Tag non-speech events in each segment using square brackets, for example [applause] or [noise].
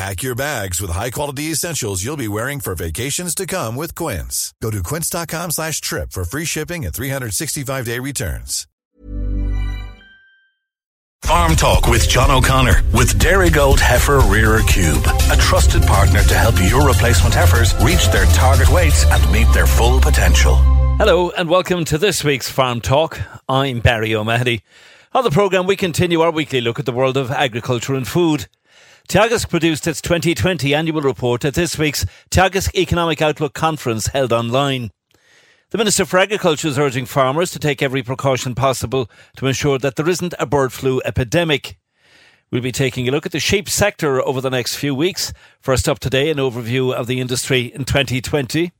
Pack your bags with high-quality essentials you'll be wearing for vacations to come with Quince. Go to quince.com slash trip for free shipping and 365-day returns. Farm Talk with John O'Connor with Dairygold Heifer Rearer Cube, a trusted partner to help your replacement heifers reach their target weights and meet their full potential. Hello and welcome to this week's Farm Talk. I'm Barry O'Mahony. On the programme, we continue our weekly look at the world of agriculture and food. Teagasc produced its 2020 annual report at this week's Teagasc Economic Outlook Conference held online. The Minister for Agriculture is urging farmers to take every precaution possible to ensure that there isn't a bird flu epidemic. We'll be taking a look at the sheep sector over the next few weeks. First up today, an overview of the industry in 2020.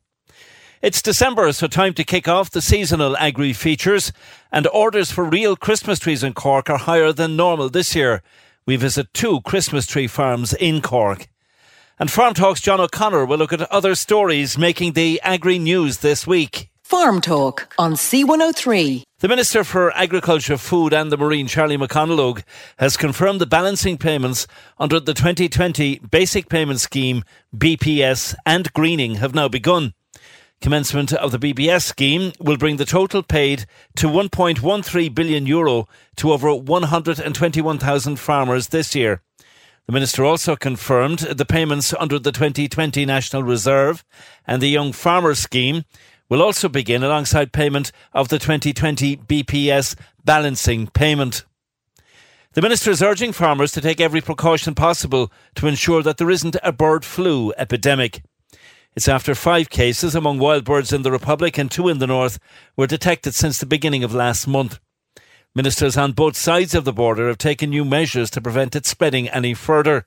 It's December, so time to kick off the seasonal agri features, and orders for real Christmas trees in Cork are higher than normal this year. We visit two Christmas tree farms in Cork. And Farm Talks John O'Connor will look at other stories making the agri news this week. Farm Talk on C103. The Minister for Agriculture, Food and the Marine, Charlie McConalogue, has confirmed the balancing payments under the 2020 Basic Payment Scheme, BPS, and greening have now begun. Commencement of the BPS scheme will bring the total paid to 1.13 billion euro to over 121,000 farmers this year. The Minister also confirmed the payments under the 2020 National Reserve and the Young Farmer Scheme will also begin alongside payment of the 2020 BPS balancing payment. The Minister is urging farmers to take every precaution possible to ensure that there isn't a bird flu epidemic. It's after five cases among wild birds in the Republic and two in the North were detected since the beginning of last month. Ministers on both sides of the border have taken new measures to prevent it spreading any further.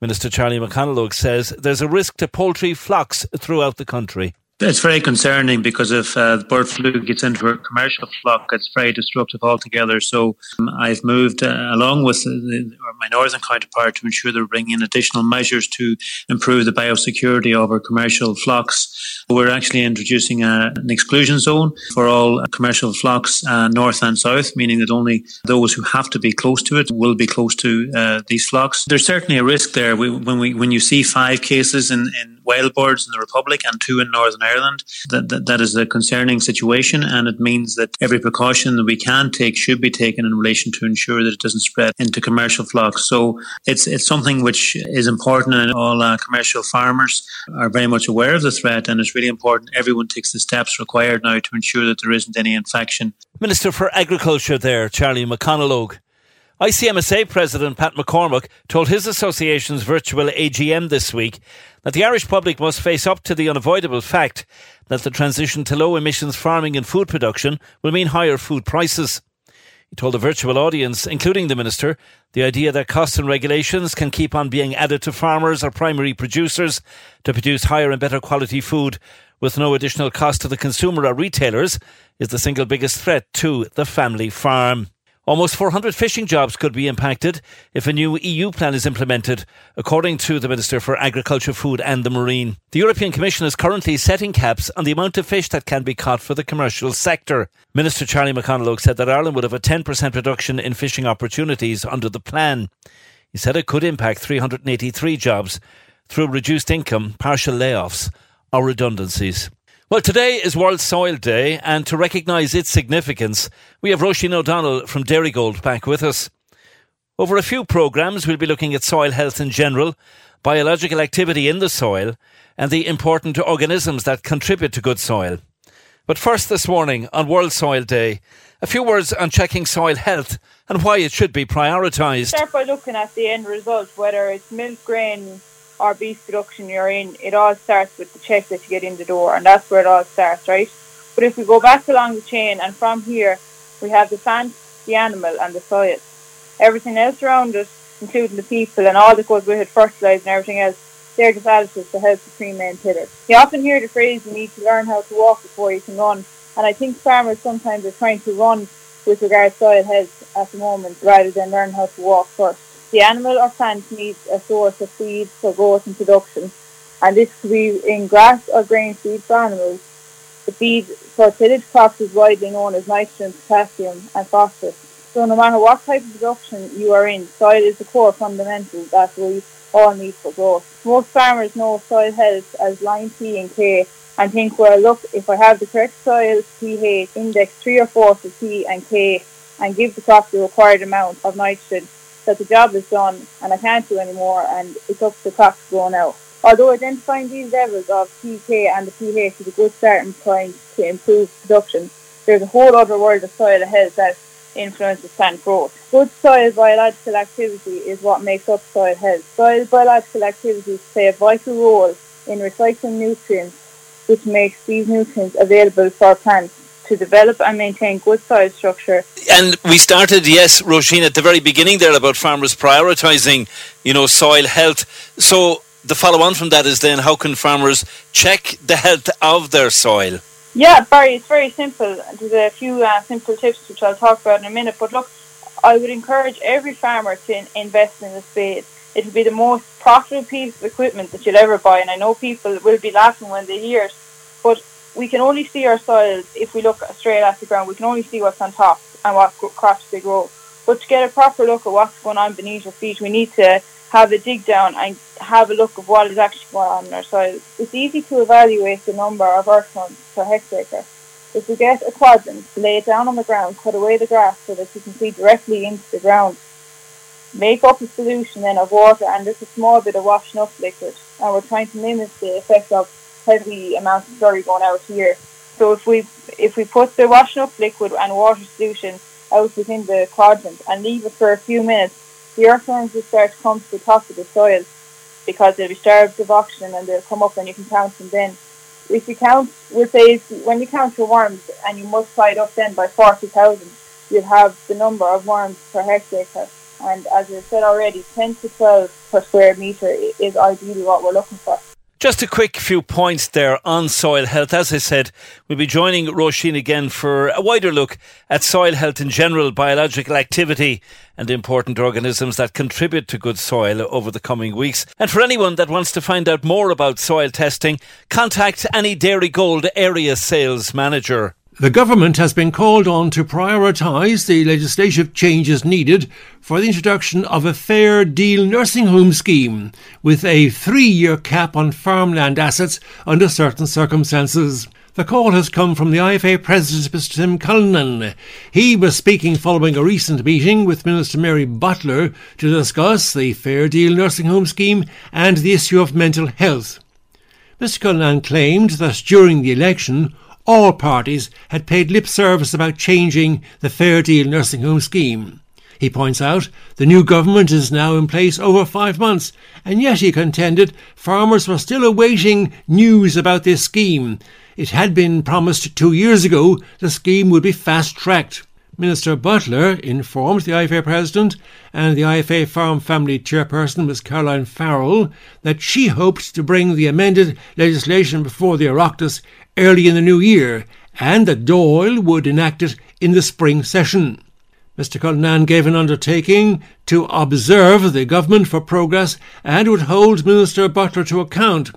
Minister Charlie McConalogue says there's a risk to poultry flocks throughout the country. It's very concerning because if uh, the bird flu gets into a commercial flock, it's very destructive altogether. So um, I've moved uh, along with the, my northern counterpart to ensure they're bringing in additional measures to improve the biosecurity of our commercial flocks. We're actually introducing a, an exclusion zone for all commercial flocks, uh, north and south, meaning that only those who have to be close to it will be close to uh, these flocks. There's certainly a risk there we, when we when you see five cases in, in wild birds in the Republic and two in Northern Ireland. That, that, that is a concerning situation, and it means that every precaution that we can take should be taken in relation to ensure that it doesn't spread into commercial flocks. So it's it's something which is important, and all uh, commercial farmers are very much aware of the threat, and it's really important everyone takes the steps required now to ensure that there isn't any infection. Minister for Agriculture there, Charlie McConalogue. ICMSA President Pat McCormack told his association's virtual AGM this week that the Irish public must face up to the unavoidable fact that the transition to low emissions farming and food production will mean higher food prices. He told the virtual audience, including the minister, the idea that costs and regulations can keep on being added to farmers or primary producers to produce higher and better quality food with no additional cost to the consumer or retailers is the single biggest threat to the family farm. Almost 400 fishing jobs could be impacted if a new EU plan is implemented, according to the Minister for Agriculture, Food and the Marine. The European Commission is currently setting caps on the amount of fish that can be caught for the commercial sector. Minister Charlie McConalogue said that Ireland would have a 10% reduction in fishing opportunities under the plan. He said it could impact 383 jobs through reduced income, partial layoffs, or redundancies. Well, today is World Soil Day, and to recognise its significance, we have Roisin O'Donnell from Dairygold back with us. Over a few programmes, we'll be looking at soil health in general, biological activity in the soil, and the important organisms that contribute to good soil. But first this morning on World Soil Day, a few words on checking soil health and why it should be prioritised. Start by looking at the end result, whether it's milk, grain, or beef production you're in. It all starts with the check that you get in the door, and that's where it all starts, right? But if we go back along the chain, and from here we have the plant, the animal, and the soil. Everything else around us, including the people and all that goes with it, fertilizer and everything else, they're just additives to help the three main pillars. You often hear the phrase you need to learn how to walk before you can run, and I think farmers sometimes are trying to run with regard to soil health at the moment rather than learn how to walk first. The animal or plant needs a source of feed for growth and production, and this could be in grass or grain feed for animals. The feed for tillage crops is widely known as nitrogen, potassium, and phosphorus. So no matter what type of production you are in, soil is the core fundamental that we all need for growth. Most farmers know soil health as lime P and K and think, well, look, if I have the correct soil pH index 3 or 4 for P and K and give the crop the required amount of nitrogen, that the job is done and I can't do anymore and it's up to the crop to grow now. Although identifying these levels of pK and the pH is a good starting point to improve production, there's a whole other world of soil health that influences plant growth. Good soil biological activity is what makes up soil health. Soil biological activities play a vital role in recycling nutrients, which makes these nutrients available for plants to develop and maintain good soil structure. And we started, yes, Roisin, at the very beginning there about farmers prioritising, you know, soil health. So the follow on from that is then how can farmers check the health of their soil? Yeah, Barry, it's very simple. There's a few uh, simple tips which I'll talk about in a minute. But look, I would encourage every farmer to in- invest in the spade. It will be the most profitable piece of equipment that you'll ever buy. And I know people will be laughing when they hear it, but we can only see our soils if we look straight at the ground. We can only see what's on top and what crops they grow. But to get a proper look at what's going on beneath your feet, we need to have a dig down and have a look of what is actually going on in our soil. It's easy to evaluate the number of earthworms per hectare. If we get a quadrant, lay it down on the ground, cut away the grass so that you can see directly into the ground. Make up a solution then of water and just a small bit of washing up liquid. And we're trying to mimic the effect of heavy amounts of slurry going out here. So if we if we put the washing up liquid and water solution out within the quadrant and leave it for a few minutes, the earthworms will start to come to the top of the soil because they'll be starved of oxygen and they'll come up and you can count them then. If you count, we'll say when you count your worms and you multiply it up then by 40,000, you'll have the number of worms per hectare. And as I said already, 10 to 12 per square metre is ideally what we're looking for. Just a quick few points there on soil health. As I said, we'll be joining Roisin again for a wider look at soil health in general, biological activity, and important organisms that contribute to good soil over the coming weeks. And for anyone that wants to find out more about soil testing, contact any Dairy Gold area sales manager. The government has been called on to prioritise the legislative changes needed for the introduction of a fair deal nursing home scheme with a three year cap on farmland assets under certain circumstances. The call has come from the IFA President, Mr. Tim Cullinan. He was speaking following a recent meeting with Minister Mary Butler to discuss the Fair Deal nursing home scheme and the issue of mental health. Mr. Cullinan claimed that during the election, all parties had paid lip service about changing the Fair Deal nursing home scheme. He points out the new government is now in place over five months, and yet he contended farmers were still awaiting news about this scheme. It had been promised two years ago the scheme would be fast tracked. Minister Butler informed the IFA president and the IFA Farm Family chairperson, Ms Caroline Farrell, that she hoped to bring the amended legislation before the Oireachtas early in the new year and that Dáil would enact it in the spring session. Mr. Cullinan gave an undertaking to observe the government for progress and would hold Minister Butler to account.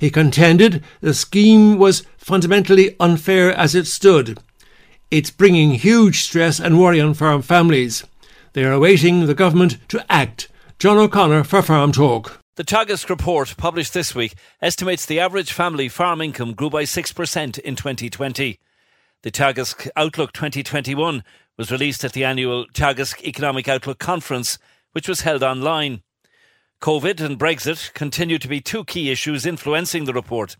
He contended the scheme was fundamentally unfair as it stood. It's bringing huge stress and worry on farm families. They are awaiting the government to act. John O'Connor for Farm Talk. The Teagasc report, published this week, estimates the average family farm income grew by 6% in 2020. The Teagasc Outlook 2021 was released at the annual Teagasc Economic Outlook Conference, which was held online. COVID and Brexit continue to be two key issues influencing the report.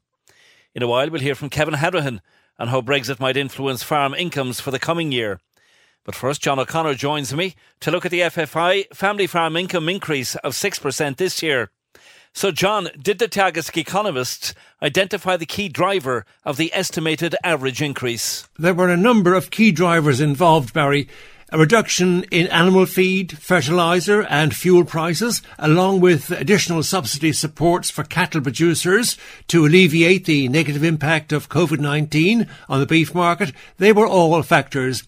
In a while, we'll hear from Kevin Hanrahan on how Brexit might influence farm incomes for the coming year. But first, John O'Connor joins me to look at the FFI family farm income increase of 6% this year. So, John, did the Teagasc economists identify the key driver of the estimated average increase? There were a number of key drivers involved, Barry. A reduction in animal feed, fertiliser and fuel prices, along with additional subsidy supports for cattle producers to alleviate the negative impact of COVID-19 on the beef market, they were all factors.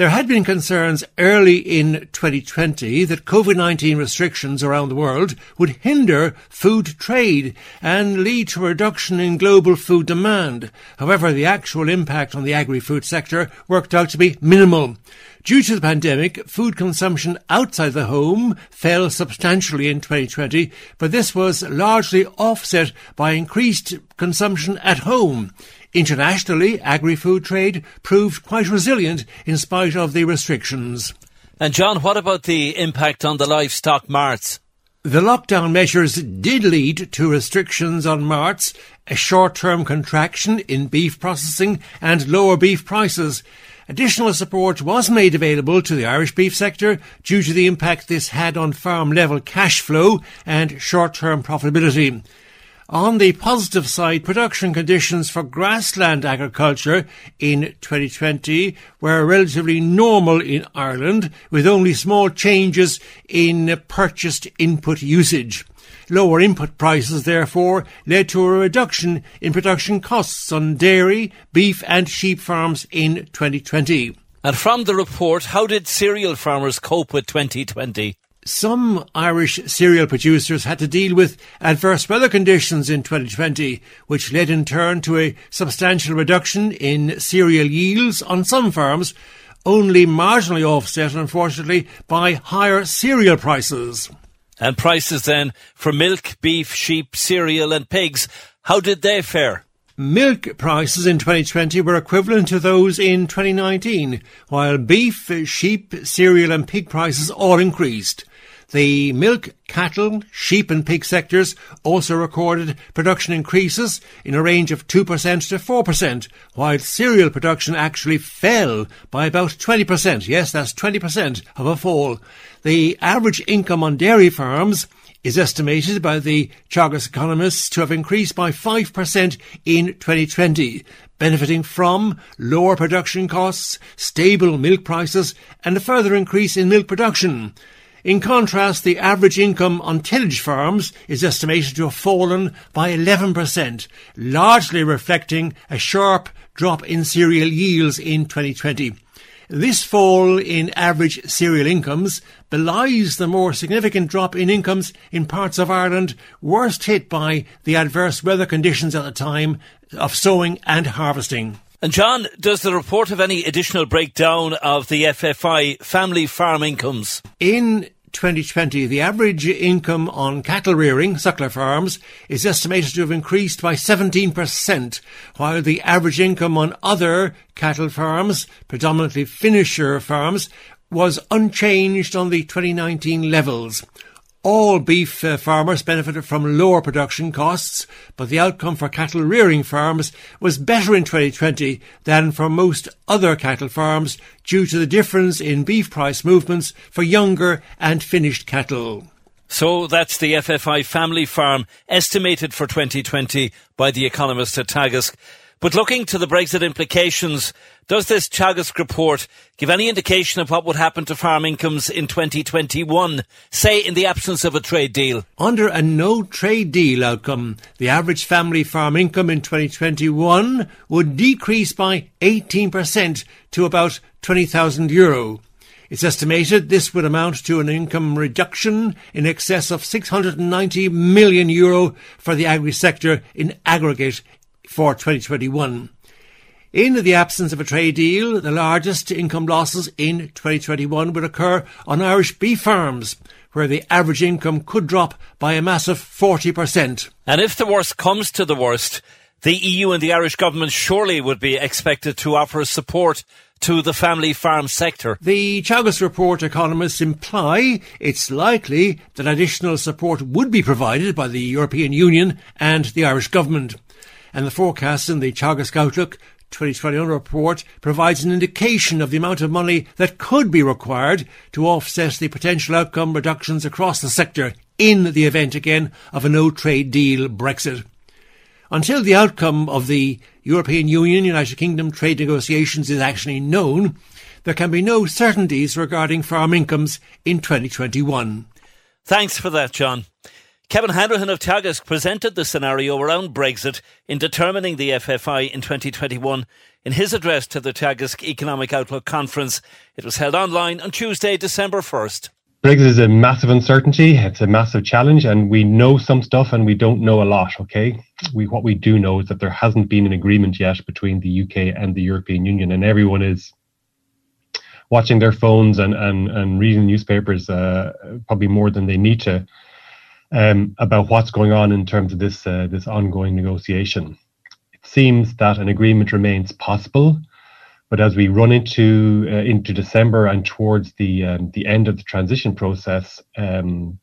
There had been concerns early in 2020 that COVID-19 restrictions around the world would hinder food trade and lead to a reduction in global food demand. However, the actual impact on the agri-food sector worked out to be minimal. Due to the pandemic, food consumption outside the home fell substantially in 2020, but this was largely offset by increased consumption at home. Internationally, agri-food trade proved quite resilient in spite of the restrictions. And John, what about the impact on the livestock marts? The lockdown measures did lead to restrictions on marts, a short-term contraction in beef processing and lower beef prices. Additional support was made available to the Irish beef sector due to the impact this had on farm level cash flow and short-term profitability. On the positive side, production conditions for grassland agriculture in 2020 were relatively normal in Ireland, with only small changes in purchased input usage. Lower input prices, therefore, led to a reduction in production costs on dairy, beef and sheep farms in 2020. And from the report, how did cereal farmers cope with 2020? Some Irish cereal producers had to deal with adverse weather conditions in 2020, which led in turn to a substantial reduction in cereal yields on some farms, only marginally offset, unfortunately, by higher cereal prices. And prices then for milk, beef, sheep, cereal, and pigs, how did they fare? Milk prices in 2020 were equivalent to those in 2019, while beef, sheep, cereal, and pig prices all increased. The milk, cattle, sheep and pig sectors also recorded production increases in a range of 2% to 4%, while cereal production actually fell by about 20%. Yes, that's 20% of a fall. The average income on dairy farms is estimated by the Teagasc economists to have increased by 5% in 2020, benefiting from lower production costs, stable milk prices, and a further increase in milk production. In contrast, the average income on tillage farms is estimated to have fallen by 11%, largely reflecting a sharp drop in cereal yields in 2020. This fall in average cereal incomes belies the more significant drop in incomes in parts of Ireland worst hit by the adverse weather conditions at the time of sowing and harvesting. And John, does the report have any additional breakdown of the FFI family farm incomes? In 2020, the average income on cattle rearing, suckler farms, is estimated to have increased by 17%, while the average income on other cattle farms, predominantly finisher farms, was unchanged on the 2019 levels. All beef uh, farmers benefited from lower production costs, but the outcome for cattle rearing farms was better in 2020 than for most other cattle farms due to the difference in beef price movements for younger and finished cattle. So that's the FFI family farm estimated for 2020 by the economist at Teagasc. But looking to the Brexit implications, does this Teagasc report give any indication of what would happen to farm incomes in 2021, say in the absence of a trade deal? Under a no trade deal outcome, the average family farm income in 2021 would decrease by 18% to about 20,000 euro. It's estimated this would amount to an income reduction in excess of 690 million euro for the agri sector in aggregate for 2021. In the absence of a trade deal, the largest income losses in 2021 would occur on Irish beef farms, where the average income could drop by a massive 40%. And if the worst comes to the worst, the EU and the Irish government surely would be expected to offer support to the family farm sector. The Teagasc report economists imply it's likely that additional support would be provided by the European Union and the Irish government and the forecast in the Teagasc Outlook 2021 report provides an indication of the amount of money that could be required to offset the potential outcome reductions across the sector in the event again of a no trade deal Brexit. Until the outcome of the European Union United Kingdom trade negotiations is actually known, there can be no certainties regarding farm incomes in 2021. Thanks for that, John. Kevin Hanrahan of Teagasc presented the scenario around Brexit in determining the FFI in 2021 in his address to the Teagasc Economic Outlook Conference. It was held online on Tuesday, December 1st. Brexit is a massive uncertainty. It's a massive challenge, and we know some stuff and we don't know a lot. Okay, we what we do know is that there hasn't been an agreement yet between the UK and the European Union, and everyone is watching their phones and and, and reading newspapers uh, probably more than they need to um, about what's going on in terms of this uh, this ongoing negotiation. It seems that an agreement remains possible, but as we run into uh, into December and towards the um, the end of the transition process, um,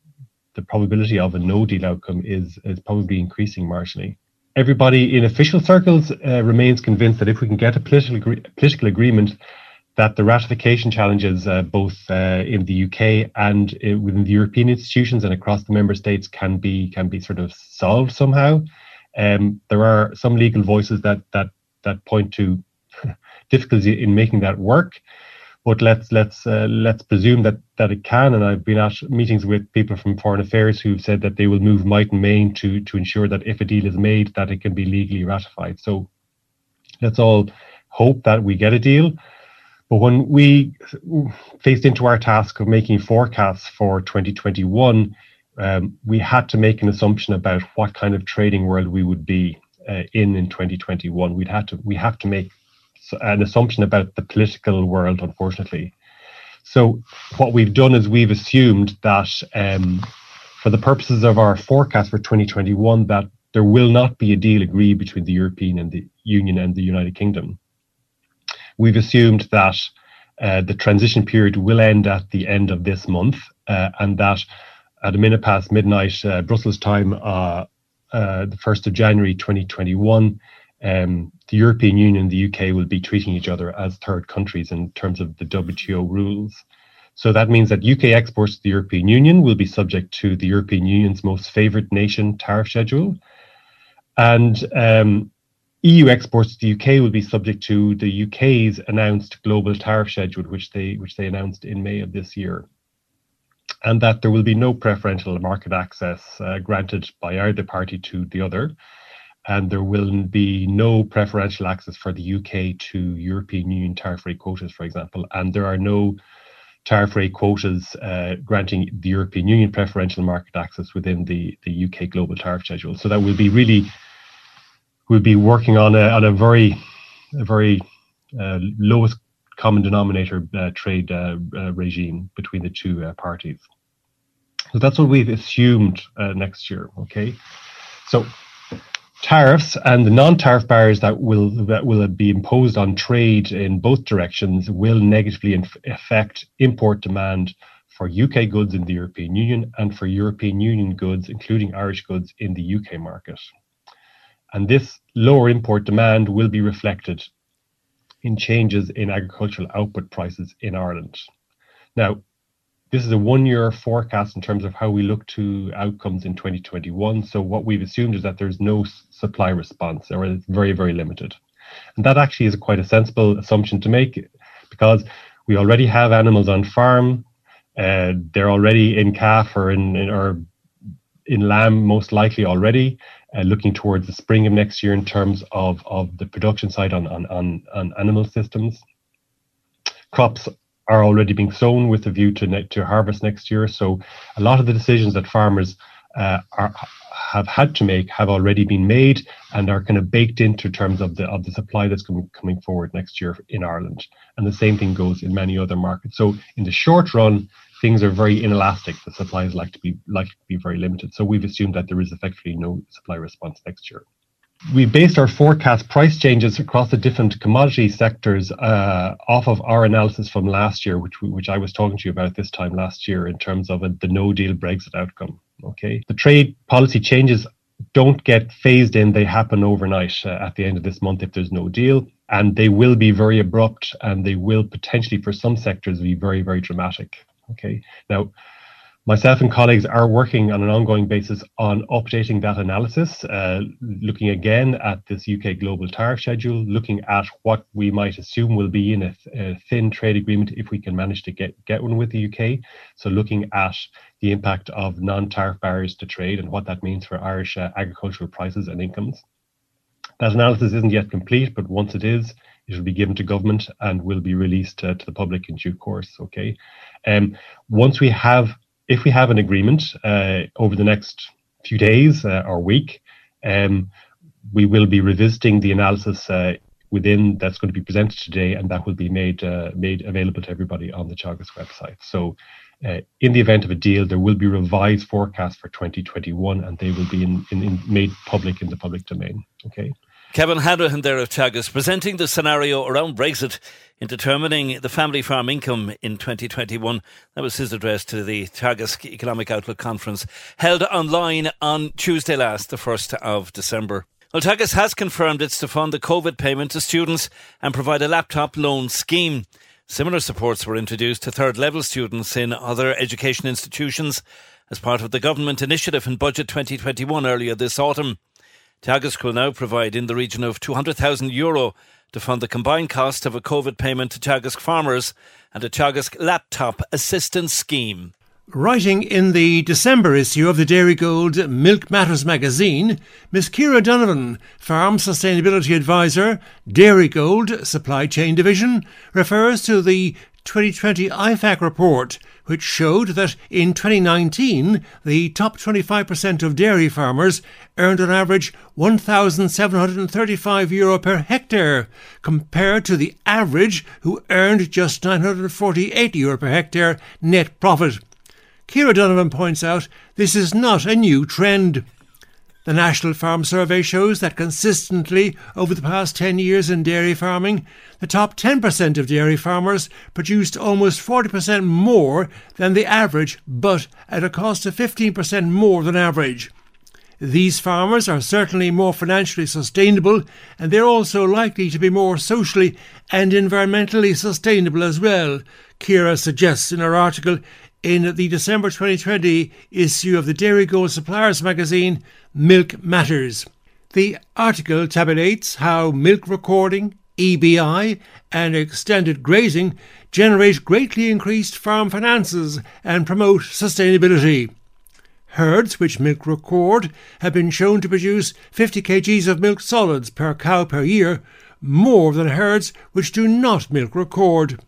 the probability of a no deal outcome is is probably increasing marginally. Everybody in official circles uh, remains convinced that if we can get a political agree- political agreement that the ratification challenges, uh, both uh, in the UK and uh, within the European institutions and across the member states, can be can be sort of solved somehow. Um, there are some legal voices that that that point to [laughs] difficulty in making that work, but let's let's uh, let's presume that that it can. And I've been at meetings with people from Foreign Affairs who've said that they will move might and main to to ensure that if a deal is made, that it can be legally ratified. So let's all hope that we get a deal. But when we faced into our task of making forecasts for 2021, um, we had to make an assumption about what kind of trading world we would be uh, in in 2021. We'd had to we have to make an assumption about the political world, unfortunately. So what we've done is we've assumed that um, for the purposes of our forecast for 2021, that there will not be a deal agreed between the European and the Union and the United Kingdom we've assumed that uh, the transition period will end at the end of this month, uh, and that at a minute past midnight uh, Brussels time, uh, uh, the 1st of January 2021, um, the European Union and the UK will be treating each other as third countries in terms of the WTO rules. So that means that UK exports to the European Union will be subject to the European Union's most favoured nation tariff schedule. And um, EU exports to the UK will be subject to the UK's announced global tariff schedule, which they which they announced in May of this year, and that there will be no preferential market access uh, granted by either party to the other, and there will be no preferential access for the UK to European Union tariff rate quotas, for example, and there are no tariff rate quotas uh, granting the European Union preferential market access within the, the UK global tariff schedule. So that will be really we'll be working on a, on a very, a very uh, lowest common denominator uh, trade uh, uh regime between the two uh, parties. So that's what we've assumed next year. Okay, so tariffs and the non-tariff barriers that will that will be imposed on trade in both directions will negatively inf- affect import demand for UK goods in the European Union and for European Union goods, including Irish goods, in the UK market. And this lower import demand will be reflected in changes in agricultural output prices in Ireland. Now, this is a one year forecast in terms of how we look to outcomes in 2021. So, what we've assumed is that there's no supply response or it's very, very limited. And that actually is quite a sensible assumption to make because we already have animals on farm. Uh, they're already in calf or in, in or in lamb, most likely already uh, looking towards the spring of next year in terms of, of the production side on, on, on, on animal systems. Crops are already being sown with a view to, ne- to harvest next year. So a lot of the decisions that farmers uh, are, have had to make have already been made and are kind of baked into terms of the of the supply that's coming coming forward next year in Ireland. And the same thing goes in many other markets. So in the short run, things are very inelastic. The supply is like to be likely to be very limited. So we've assumed that there is effectively no supply response next year. We based our forecast price changes across the different commodity sectors uh, off of our analysis from last year, which which I was talking to you about this time last year in terms of a, the No Deal Brexit outcome. Okay, the trade policy changes don't get phased in; they happen overnight uh, at the end of this month if there's no deal. and they will be very abrupt and they will potentially for some sectors be very very dramatic okay. Now myself and colleagues are working on an ongoing basis on updating that analysis uh, looking again at this uk global tariff schedule looking at what we might assume will be in a, a thin trade agreement if we can manage to get get one with the uk so looking at the impact of non-tariff barriers to trade and what that means for irish uh, agricultural prices and incomes. That analysis isn't yet complete, but once it is, it will be given to government and will be released uh, to the public in due course. Okay. Um, once we have, if we have an agreement uh, over the next few days uh, or week, um, we will be revisiting the analysis uh, within that's going to be presented today, and that will be made uh, made available to everybody on the Teagasc website. So. Uh, in the event of a deal, there will be revised forecasts for 2021, and they will be in, in, in made public in the public domain. Okay. Kevin Hanrahan there of Teagasc presenting the scenario around Brexit in determining the family farm income in 2021. That was his address to the Teagasc Economic Outlook Conference held online on Tuesday last, the 1st of December. Well, Teagasc has confirmed it's to fund the COVID payment to students and provide a laptop loan scheme. Similar supports were introduced to third level students in other education institutions as part of the government initiative in Budget 2021 earlier this autumn. Teagasc will now provide in the region of 200,000 euro to fund the combined cost of a COVID payment to Teagasc farmers and a Teagasc laptop assistance scheme. Writing in the December issue of the Dairy Gold Milk Matters magazine, Miss Kira Donovan, Farm Sustainability Advisor, Dairy Gold Supply Chain Division, refers to the 2020 IFAC report, which showed that in 2019 the top 25% of dairy farmers earned on average 1,735 euro per hectare, compared to the average who earned just 948 euro per hectare net profit. Kira Donovan points out this is not a new trend. The National Farm Survey shows that consistently over the past 10 years in dairy farming, the top 10% of dairy farmers produced almost 40% more than the average, but at a cost of 15% more than average. These farmers are certainly more financially sustainable and they're also likely to be more socially and environmentally sustainable as well, Kira suggests in her article in the December 2020 issue of the Dairygold Suppliers magazine, Milk Matters. The article tabulates how milk recording, EBI, and extended grazing generate greatly increased farm finances and promote sustainability. Herds which milk record have been shown to produce 50 kgs of milk solids per cow per year, more than herds which do not milk record.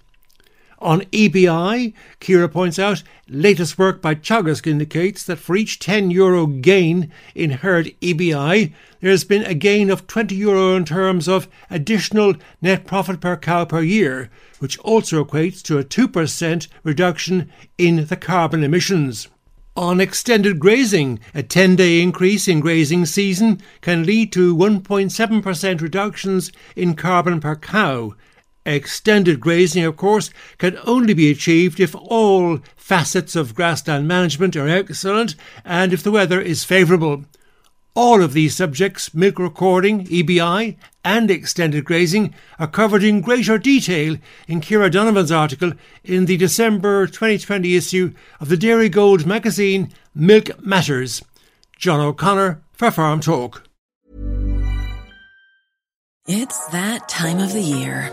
On EBI, Kira points out, latest work by Teagasc indicates that for each 10 euro gain in herd EBI, there has been a gain of 20 euro in terms of additional net profit per cow per year, which also equates to a 2% reduction in the carbon emissions. On extended grazing, a 10 day increase in grazing season can lead to 1.7% reductions in carbon per cow, Extended grazing, of course, can only be achieved if all facets of grassland management are excellent and if the weather is favourable. All of these subjects, milk recording, EBI, and extended grazing, are covered in greater detail in Kira Donovan's article in the December 2020 issue of the Dairy Gold magazine Milk Matters. John O'Connor for Farm Talk. It's that time of the year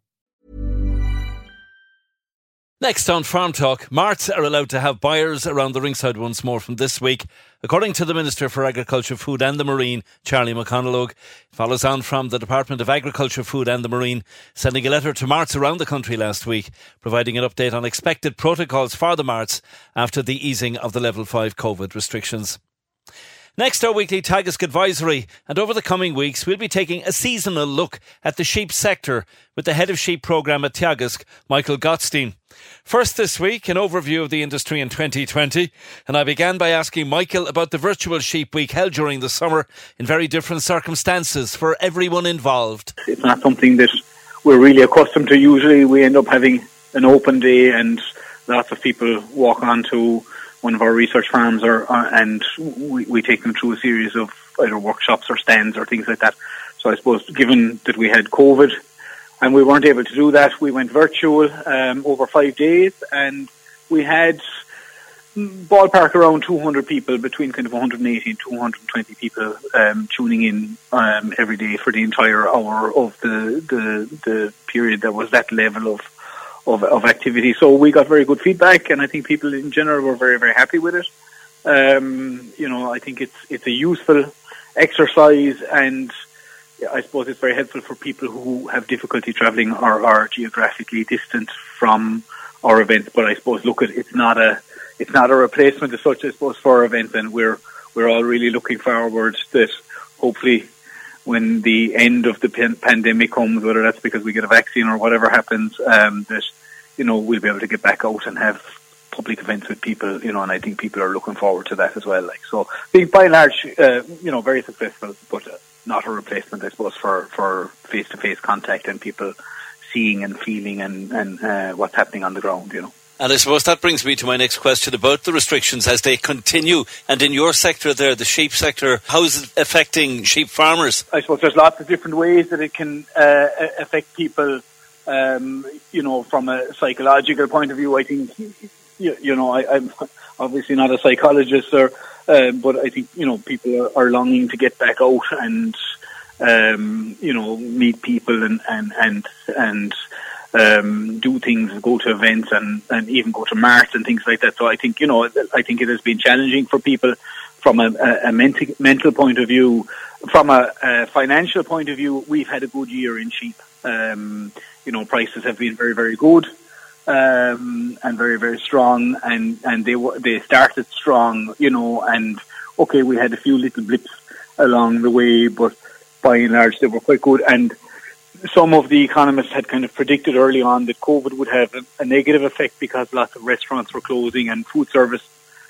Next on Farm Talk, marts are allowed to have buyers around the ringside once more from this week, according to the Minister for Agriculture, Food and the Marine, Charlie McConalogue. Follows on from the Department of Agriculture, Food and the Marine, sending a letter to marts around the country last week, providing an update on expected protocols for the marts after the easing of the level 5 COVID restrictions. Next, our weekly Teagasc advisory, and over the coming weeks, we'll be taking a seasonal look at the sheep sector with the head of sheep programme at Teagasc, Michael Gottstein. First this week, an overview of the industry in 2020, and I began by asking Michael about the virtual sheep week held during the summer in very different circumstances for everyone involved. It's not something that we're really accustomed to. Usually, we end up having an open day and lots of people walk on to one of our research farms, or, uh, and we, we take them through a series of either workshops or stands or things like that. So I suppose, given that we had COVID and we weren't able to do that, we went virtual um, over five days, and we had ballpark around 200 people, between kind of 180 and 220 people um, tuning in um, every day for the entire hour of the, the the period. There was that level of of, of activity. So we got very good feedback, and I think people in general were very, very happy with it. Um, you know, I think it's it's a useful exercise, and I suppose it's very helpful for people who have difficulty travelling or are geographically distant from our events. But I suppose look at it's not a it's not a replacement as such. I suppose for our event, and we're we're all really looking forward to that hopefully when the end of the pan- pandemic comes, whether that's because we get a vaccine or whatever happens, um, that you know we'll be able to get back out and have public events with people, you know, and I think people are looking forward to that as well. Like so, being by and large, uh, you know, very successful, but uh, not a replacement, I suppose, for for face to face contact and people seeing and feeling and and uh, what's happening on the ground, you know. And I suppose that brings me to my next question about the restrictions as they continue. And in your sector there, the sheep sector, how is it affecting sheep farmers? I suppose there's lots of different ways that it can uh, affect people. Um, you know, from a psychological point of view, I think, you, you know, I, am obviously not a psychologist, or uh, but I think you know people are, are longing to get back out and um, you know meet people and and and and um, do things, go to events, and, and even go to marts and things like that. So I think you know, I think it has been challenging for people from a, a, mental, mental point of view. From a, a, financial point of view, we've had a good year in sheep. Um, you know, prices have been very, very good um, and very, very strong, and and they were, they started strong. You know, and okay, we had a few little blips along the way, but by and large, they were quite good and some of the economists had kind of predicted early on that COVID would have a, negative effect because lots of restaurants were closing and food service,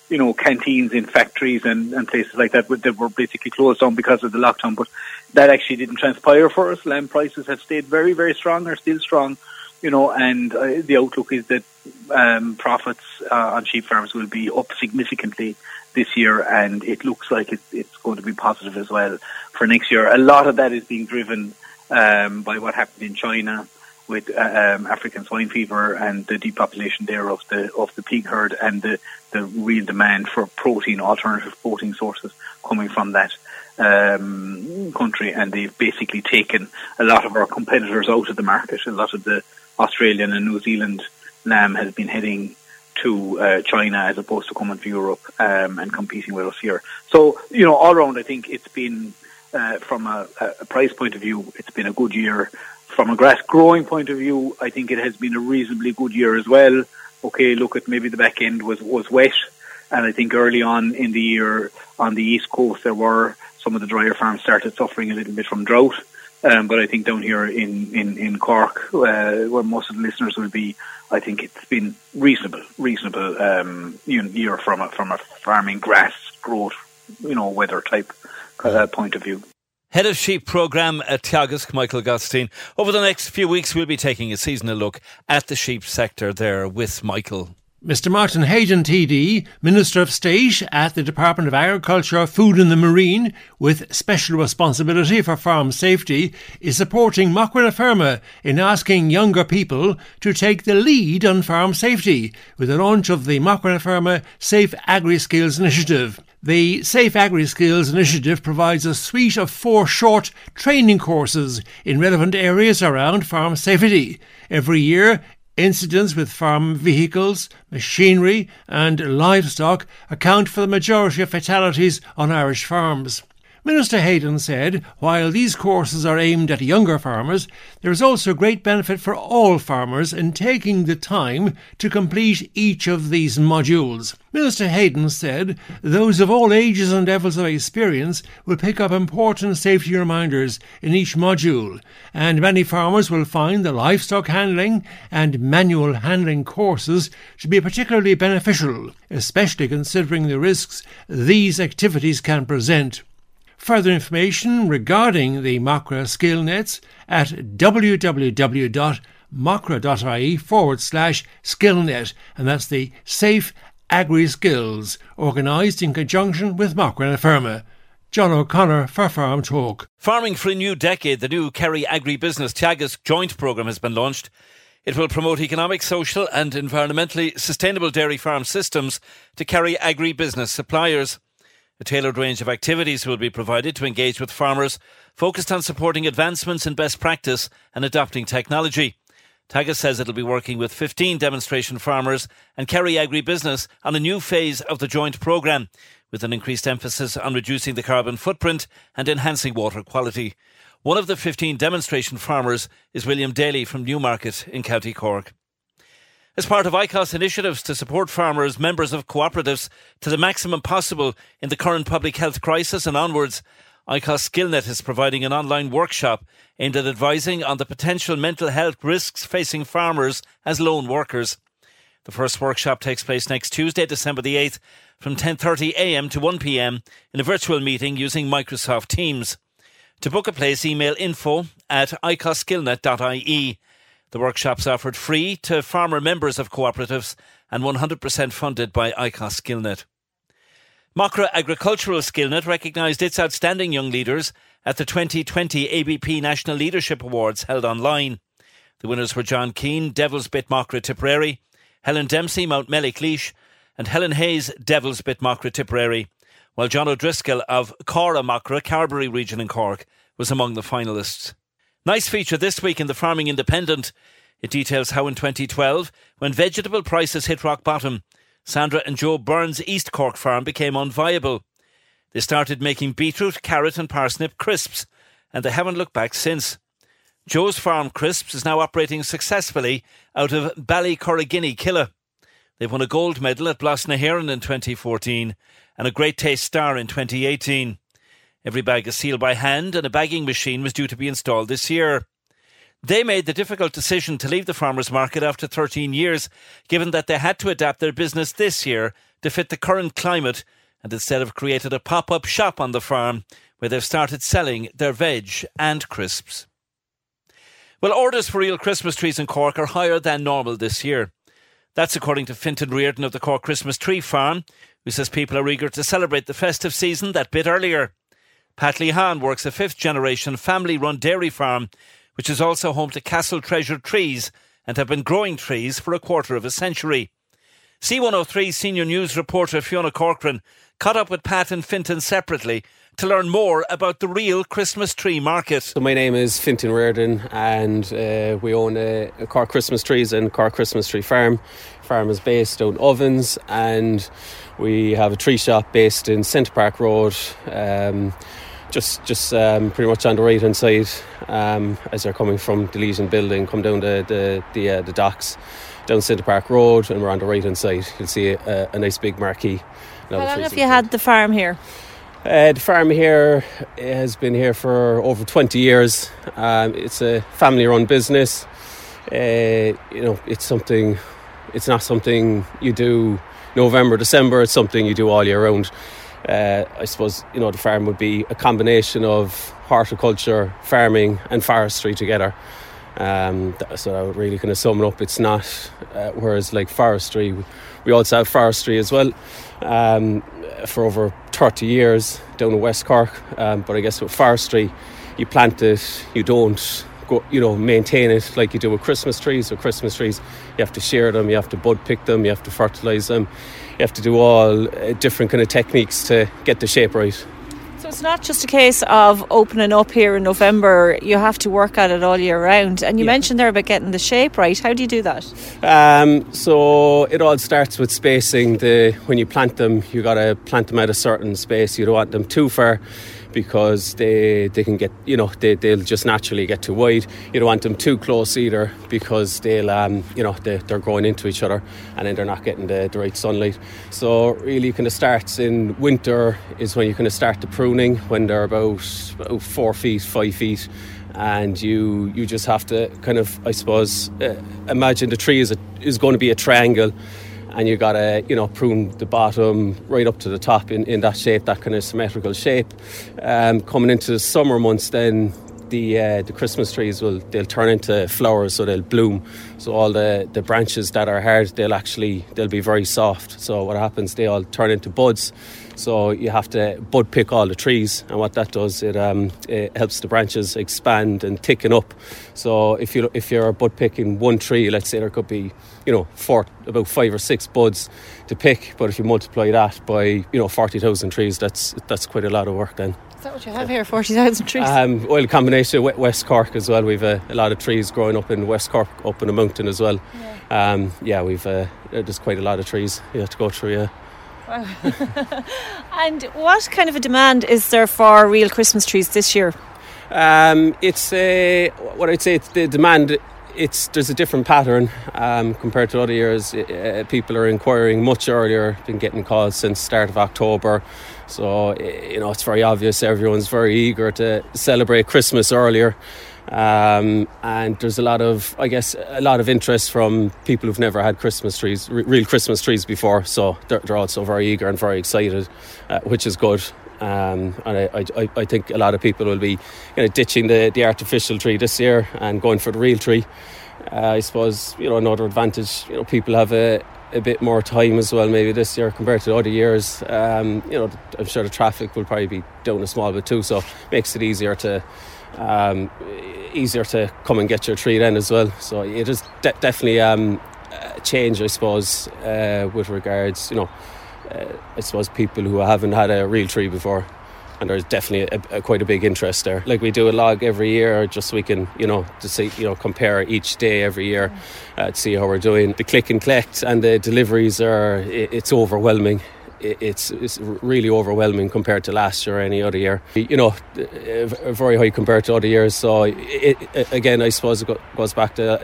you know, canteens in factories and, and places like that, that were basically closed down because of the lockdown. But that actually didn't transpire for us. Lamb prices have stayed very, very strong, are still strong, you know, and uh, the outlook is that um, profits uh, on sheep farms will be up significantly this year, and it looks like it, it's going to be positive as well for next year. A lot of that is being driven um, by what happened in China with uh, um, African swine fever and the depopulation there of the of the pig herd and the, the real demand for protein, alternative protein sources coming from that um, country, and they've basically taken a lot of our competitors out of the market. A lot of the Australian and New Zealand lamb has been heading to uh, China as opposed to coming to Europe um, and competing with us here. So, you know, all around, I think it's been uh, from a, a, price point of view, it's been a good year. From a grass growing point of view, I think it has been a reasonably good year as well. Okay, look at maybe the back end was, was wet, and I think early on in the year on the east coast there were some of the drier farms started suffering a little bit from drought. Um, but I think down here in in in Cork, uh, where most of the listeners will be, I think it's been reasonable, reasonable um, year from a from a farming grass growth, you know, weather type uh, point of view. Head of Sheep Programme at Teagasc, Michael Gottstein. Over the next few weeks, we'll be taking a seasonal look at the sheep sector there with Michael. Mr. Martin Heydon, TD, Minister of State at the Department of Agriculture, Food and the Marine, with special responsibility for farm safety, is supporting Macra na Feirme in asking younger people to take the lead on farm safety with the launch of the Macra na Feirme Safe Agri Skills Initiative. The Safe Agri Skills Initiative provides a suite of four short training courses in relevant areas around farm safety. Every year, incidents with farm vehicles, machinery, and livestock account for the majority of fatalities on Irish farms. Minister Heydon said while these courses are aimed at younger farmers, there is also great benefit for all farmers in taking the time to complete each of these modules. Minister Heydon said those of all ages and levels of experience will pick up important safety reminders in each module, and many farmers will find the livestock handling and manual handling courses to be particularly beneficial, especially considering the risks these activities can present. Further information regarding the Macra skill nets at www.macra.ie forward slash skillnet, and that's the Safe Agri Skills, organised in conjunction with Macra na Feirme. John O'Connor for Farm Talk. Farming for a new decade, the new Kerry Agribusiness Teagasc joint programme has been launched. It will promote economic, social, and environmentally sustainable dairy farm systems to Kerry agribusiness suppliers. A tailored range of activities will be provided to engage with farmers, focused on supporting advancements in best practice and adopting technology. Teagasc says it'll be working with 15 demonstration farmers and Kerry Agribusiness on a new phase of the joint programme, with an increased emphasis on reducing the carbon footprint and enhancing water quality. One of the 15 demonstration farmers is William Daly from Newmarket in County Cork. As part of ICOS initiatives to support farmers, members of cooperatives to the maximum possible in the current public health crisis and onwards, ICOS Skillnet is providing an online workshop aimed at advising on the potential mental health risks facing farmers as lone workers. The first workshop takes place next Tuesday, December the 8th, from 10:30 a.m. to 1 p.m. in a virtual meeting using Microsoft Teams. To book a place, email info at icosskillnet.ie. The workshops offered free to farmer members of cooperatives and 100% funded by ICOS Skillnet. Macra Agricultural Skillnet recognised its outstanding young leaders at the 2020 ABP National Leadership Awards held online. The winners were John Keane, Devil's Bit Macra Tipperary, Helen Dempsey, Mountmellick Laois, and Helen Hayes, Devil's Bit Macra Tipperary, while John O'Driscoll of Cora Macra, Carbery region in Cork, was among the finalists. Nice feature this week in the Farming Independent. It details how in 2012, when vegetable prices hit rock bottom, Sandra and Joe Burns' East Cork farm became unviable. They started making beetroot, carrot, and parsnip crisps, and they haven't looked back since. Joe's Farm Crisps is now operating successfully out of Ballycorrigini, Killeagh. They've won a gold medal at Blas na hÉireann in 2014 and a Great Taste Star in 2018. Every bag is sealed by hand, and a bagging machine was due to be installed this year. They made the difficult decision to leave the farmers market after 13 years, given that they had to adapt their business this year to fit the current climate, and instead have created a pop up shop on the farm where they've started selling their veg and crisps. Well, orders for real Christmas trees in Cork are higher than normal this year. That's according to Fintan Reardon of the Cork Christmas Tree Farm, who says people are eager to celebrate the festive season that bit earlier. Pat Lehan works a fifth generation family run dairy farm, which is also home to Castle Treasure trees and have been growing trees for a quarter of a century. C103 senior news reporter Fiona Corcoran caught up with Pat and Fintan separately to learn more about the real Christmas tree market. So my name is Fintan Reardon and uh, we own a, a Cork Christmas Trees and Cork Christmas Tree Farm. Farm is based in Ovens and we have a tree shop based in Centre Park Road. Um, just just um, pretty much on the right hand side um, as they're coming from the Legion building, come down the the the, uh, the docks down Centre Park Road, and we're on the right hand side. You'll see a, a nice big marquee. How long have you had the farm here? Uh, the farm here has been here for over 20 years. Um, it's a family run business. Uh, you know, it's something, it's not something you do November, December, it's something you do all year round. Uh, I suppose you know the farm would be a combination of horticulture, farming, and forestry together. Um, so I would really kind of sum it up. It's not, uh, whereas like forestry, we also have forestry as well um, for over 30 years down in West Cork. Um, but I guess with forestry, you plant it, you don't go, you know, maintain it like you do with Christmas trees. Or Christmas trees, you have to shear them, you have to bud pick them, you have to fertilise them, you have to do all uh, different kind of techniques to get the shape right. So it's not just a case of opening up here in November. You have to work at it all year round. And you yeah. mentioned there about getting the shape right. How do you do that? Um, so it all starts with spacing. The when you plant them, you got to plant them at a certain space. You don't want them too far because they they can get you know they, they'll just naturally get too wide. You don't want them too close either because they'll um, you know they, they're going into each other and then they're not getting the, the right sunlight. So really kind of starts in winter is when you kind of start the pruning when they're about, about four feet, five feet and you you just have to kind of I suppose uh, imagine the tree is a, is going to be a triangle and you got to you know prune the bottom right up to the top in, in that shape, that kind of symmetrical shape. Um, coming into the summer months, then the uh, the Christmas trees will they'll turn into flowers, so they'll bloom. So all the, the branches that are hard, they'll actually they'll be very soft. So what happens? They all turn into buds. So you have to bud pick all the trees, and what that does, it, um, it helps the branches expand and thicken up. So if you if you're bud picking one tree, let's say there could be you know four about five or six buds to pick, but if you multiply that by you know forty thousand trees, that's that's quite a lot of work then. Is that what you have here? Forty thousand trees. Um, well, combination of West Cork as well. We've a, a, lot of trees growing up in West Cork, up in the mountain as well. Yeah, um, yeah we've uh, there's quite a lot of trees you have to go through. Yeah. [laughs] and what kind of a demand is there for real Christmas trees this year? Um, it's uh, what I'd say. It's the demand. It's there's a different pattern um, compared to other years. Uh, people are inquiring much earlier. Been getting calls since start of October. So you know it's very obvious. Everyone's very eager to celebrate Christmas earlier. Um, and there's a lot of, I guess, a lot of interest from people who've never had Christmas trees, r- real Christmas trees before. So they're, they're, also very eager and very excited, uh, which is good. Um, and I, I, I, think a lot of people will be you know, ditching the, the artificial tree this year and going for the real tree. Uh, I suppose you know another advantage. You know, people have a, a bit more time as well, maybe this year compared to other years. Um, you know, I'm sure the traffic will probably be down a small bit too, so it makes it easier to um, easier to come and get your tree then as well. So it is de- definitely um, a change, I suppose, uh, with regards, you know, uh, I suppose people who haven't had a real tree before. And there's definitely a, a, quite a big interest there. Like we do a log every year, just so we can, you know, to see, you know, compare each day every year uh, to see how we're doing. The click and collect and the deliveries are, it, it's overwhelming it's, it's really overwhelming compared to last year or any other year. You know, very high compared to other years. So it, it, again, I suppose it goes back to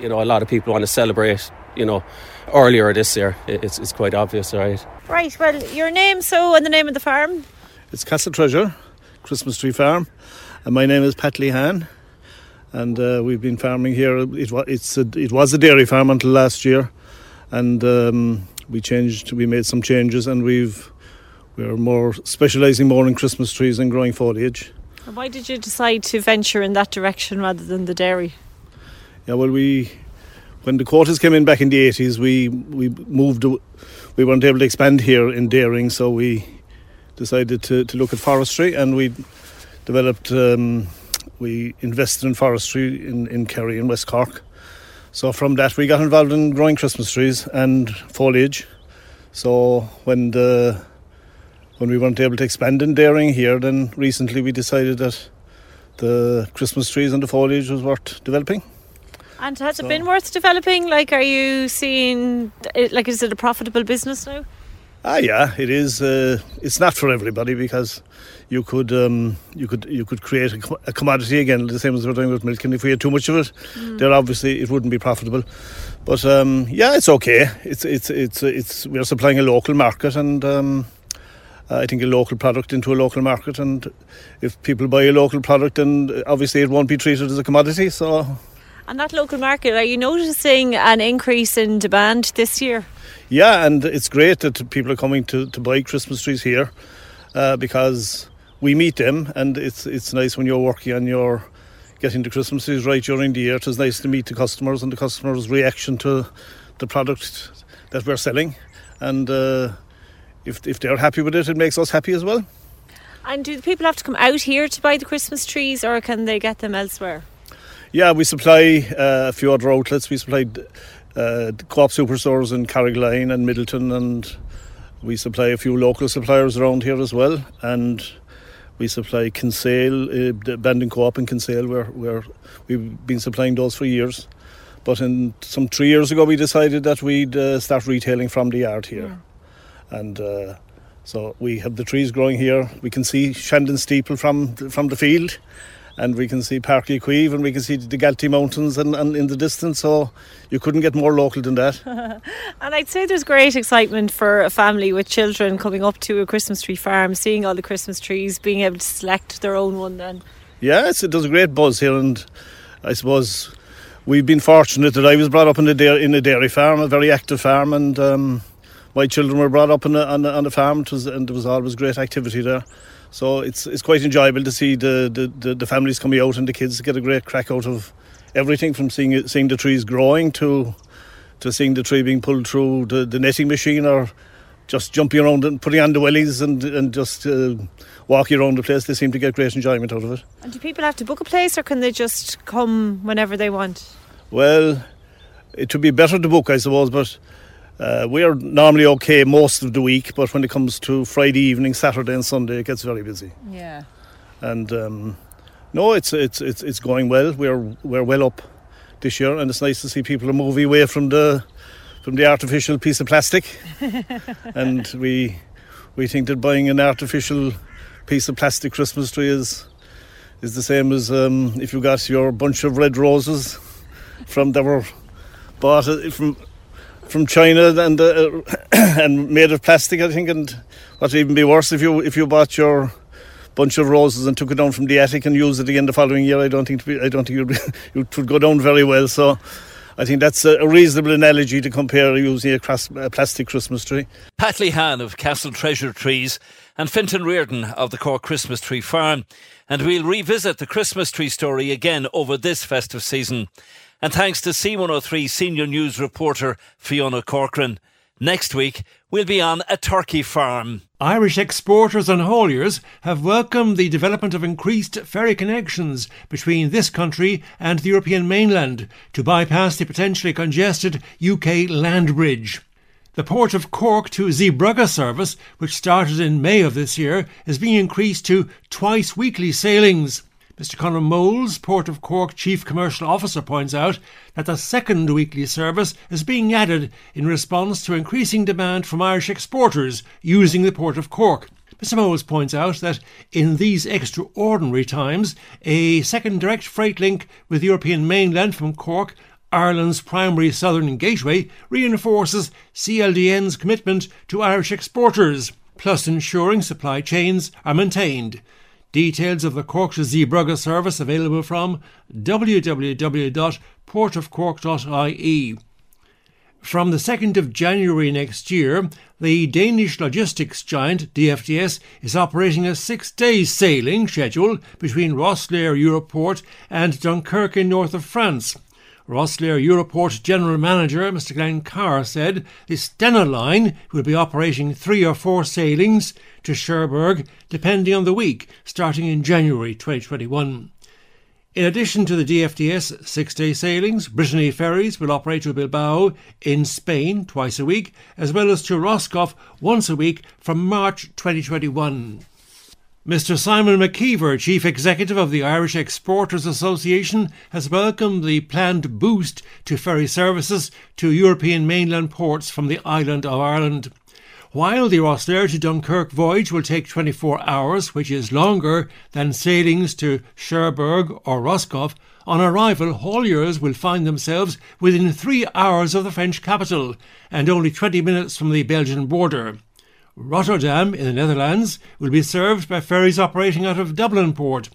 you know a lot of people want to celebrate. You know, earlier this year. It's, it's quite obvious, right? Right. Well, your name, so, and the name of the farm. It's Castle Treasure, Christmas Tree Farm, and my name is Pat Lehan. And uh, we've been farming here. It, it's a, it was a dairy farm until last year, and um, we changed, we made some changes, and we've we're more specialising more in Christmas trees and growing foliage. And why did you decide to venture in that direction rather than the dairy? Yeah, well, we when the quotas came in back in the eighties, we we moved. We weren't able to expand here in dairying, so we decided to, to look at forestry, and we developed. Um, we invested in forestry in, in Kerry in West Cork, so from that, we got involved in growing Christmas trees and foliage. So when the when we weren't able to expand in dairying here, then recently we decided that the Christmas trees and the foliage was worth developing. And has so, it been worth developing? Like, are you seeing, like, is it a profitable business now? Ah, yeah, it is. Uh, it's not for everybody because you could um, you could you could create a, a, commodity again, the same as we're doing with milk. And if we had too much of it, mm. then obviously it wouldn't be profitable. But um, yeah, it's okay. It's it's it's it's we're supplying a local market, and um, I think a local product into a local market. And if people buy a local product, then obviously it won't be treated as a commodity. So And that local market, are you noticing an increase in demand this year? Yeah, and it's great that people are coming to, to buy Christmas trees here uh, because we meet them, and it's it's nice when you're working on your getting the Christmas trees right during the year. It's nice to meet the customers and the customers' reaction to the product that we're selling, and uh, if if they're happy with it, it makes us happy as well. And do the people have to come out here to buy the Christmas trees, or can they get them elsewhere? Yeah, we supply uh, a few other outlets. We supply uh, Co-op superstores in Carrigaline and Midleton, and we supply a few local suppliers around here as well. And we supply Kinsale, uh, the Bandon Co-op in Kinsale, where, where we've been supplying those for years. But in some three years ago, we decided that we'd uh, start retailing from the yard here, yeah. and uh, so we have the trees growing here. We can see Shandon Steeple from from the field, and we can see Páirc Uí Chaoimh and we can see the Galtee Mountains and, and in the distance. So you couldn't get more local than that. [laughs] and I'd say there's great excitement for a family with children coming up to a Christmas tree farm, seeing all the Christmas trees, being able to select their own one then. Yes, it does a great buzz here, and I suppose we've been fortunate that I was brought up in a dairy, in a dairy farm, a very active farm, and um, my children were brought up on a, on a, on a farm, was, and there was always great activity there. So it's it's quite enjoyable to see the, the, the, the, families coming out and the kids get a great crack out of everything from seeing it, seeing the trees growing to to seeing the tree being pulled through the, the netting machine or just jumping around and putting on the wellies and and just uh, walking around the place. They seem to get great enjoyment out of it. And do people have to book a place or can they just come whenever they want? Well, it would be better to book, I suppose, but uh, we are normally okay most of the week, but when it comes to Friday evening, Saturday, and Sunday, it gets very busy. Yeah. And um, no, it's it's it's it's going well. We're we're well up this year, and it's nice to see people are moving away from the from the artificial piece of plastic. [laughs] and we we think that buying an artificial piece of plastic Christmas tree is is the same as um, if you got your bunch of red roses from that were bought uh, from from China and uh, [coughs] and made of plastic, I think. And what would even be worse if you if you bought your bunch of roses and took it down from the attic and used it again the following year. I don't think be, I don't think [laughs] it would go down very well. So. I think that's a reasonable analogy to compare using a, a plastic Christmas tree. Pat Lehan of Castle Treasure Trees and Fintan Reardon of the Cork Christmas Tree Farm. And we'll revisit the Christmas tree story again over this festive season and thanks to C103 senior news reporter Fiona Corcoran. Next week, we'll be on a turkey farm. Irish exporters and hauliers have welcomed the development of increased ferry connections between this country and the European mainland to bypass the potentially congested UK land bridge. The Port of Cork to Zeebrugge service, which started in May of this year, is being increased to twice weekly sailings. Mr. Conor Mowlds, Port of Cork Chief Commercial Officer, points out that the second weekly service is being added in response to increasing demand from Irish exporters using the Port of Cork. Mr. Mowlds points out that in these extraordinary times, a second direct freight link with the European mainland from Cork, Ireland's primary southern gateway, reinforces CLDN's commitment to Irish exporters, plus ensuring supply chains are maintained. Details of the Cork to Zeebrugge service available from www.portofcork.ie. From the 2nd of January next year, the Danish logistics giant DFDS is operating a six day sailing schedule between Rosslare Europort and Dunkirk in north of France. Rosslare Europort General Manager Mr. Glenn Carr said the Stena line will be operating three or four sailings to Cherbourg depending on the week, starting in January 2021. In addition to the DFDS six day sailings, Brittany ferries will operate to Bilbao in Spain twice a week, as well as to Roscoff once a week from March 2021. Mr. Simon McKeever, Chief Executive of the Irish Exporters Association, has welcomed the planned boost to ferry services to European mainland ports from the island of Ireland. While the Rosslare to Dunkirk voyage will take 24 hours, which is longer than sailings to Cherbourg or Roscoff, on arrival, hauliers will find themselves within three hours of the French capital and only 20 minutes from the Belgian border. Rotterdam in the Netherlands will be served by ferries operating out of Dublin port.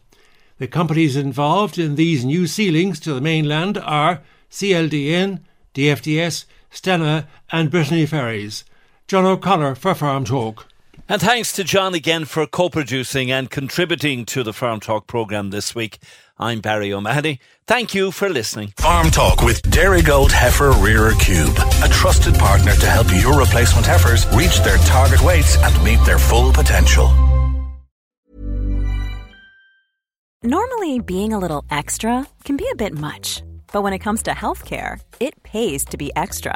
The companies involved in these new ceilings to the mainland are CLDN, DFDS, Stena, and Brittany Ferries. John O'Connor for Farm Talk. And thanks to John again for co producing and contributing to the Farm Talk programme this week. I'm Barry O'Mahony. Thank you for listening. Farm Talk with Dairygold Heifer Rearer Cube, a trusted partner to help your replacement heifers reach their target weights and meet their full potential. Normally, being a little extra can be a bit much, but when it comes to healthcare, it pays to be extra.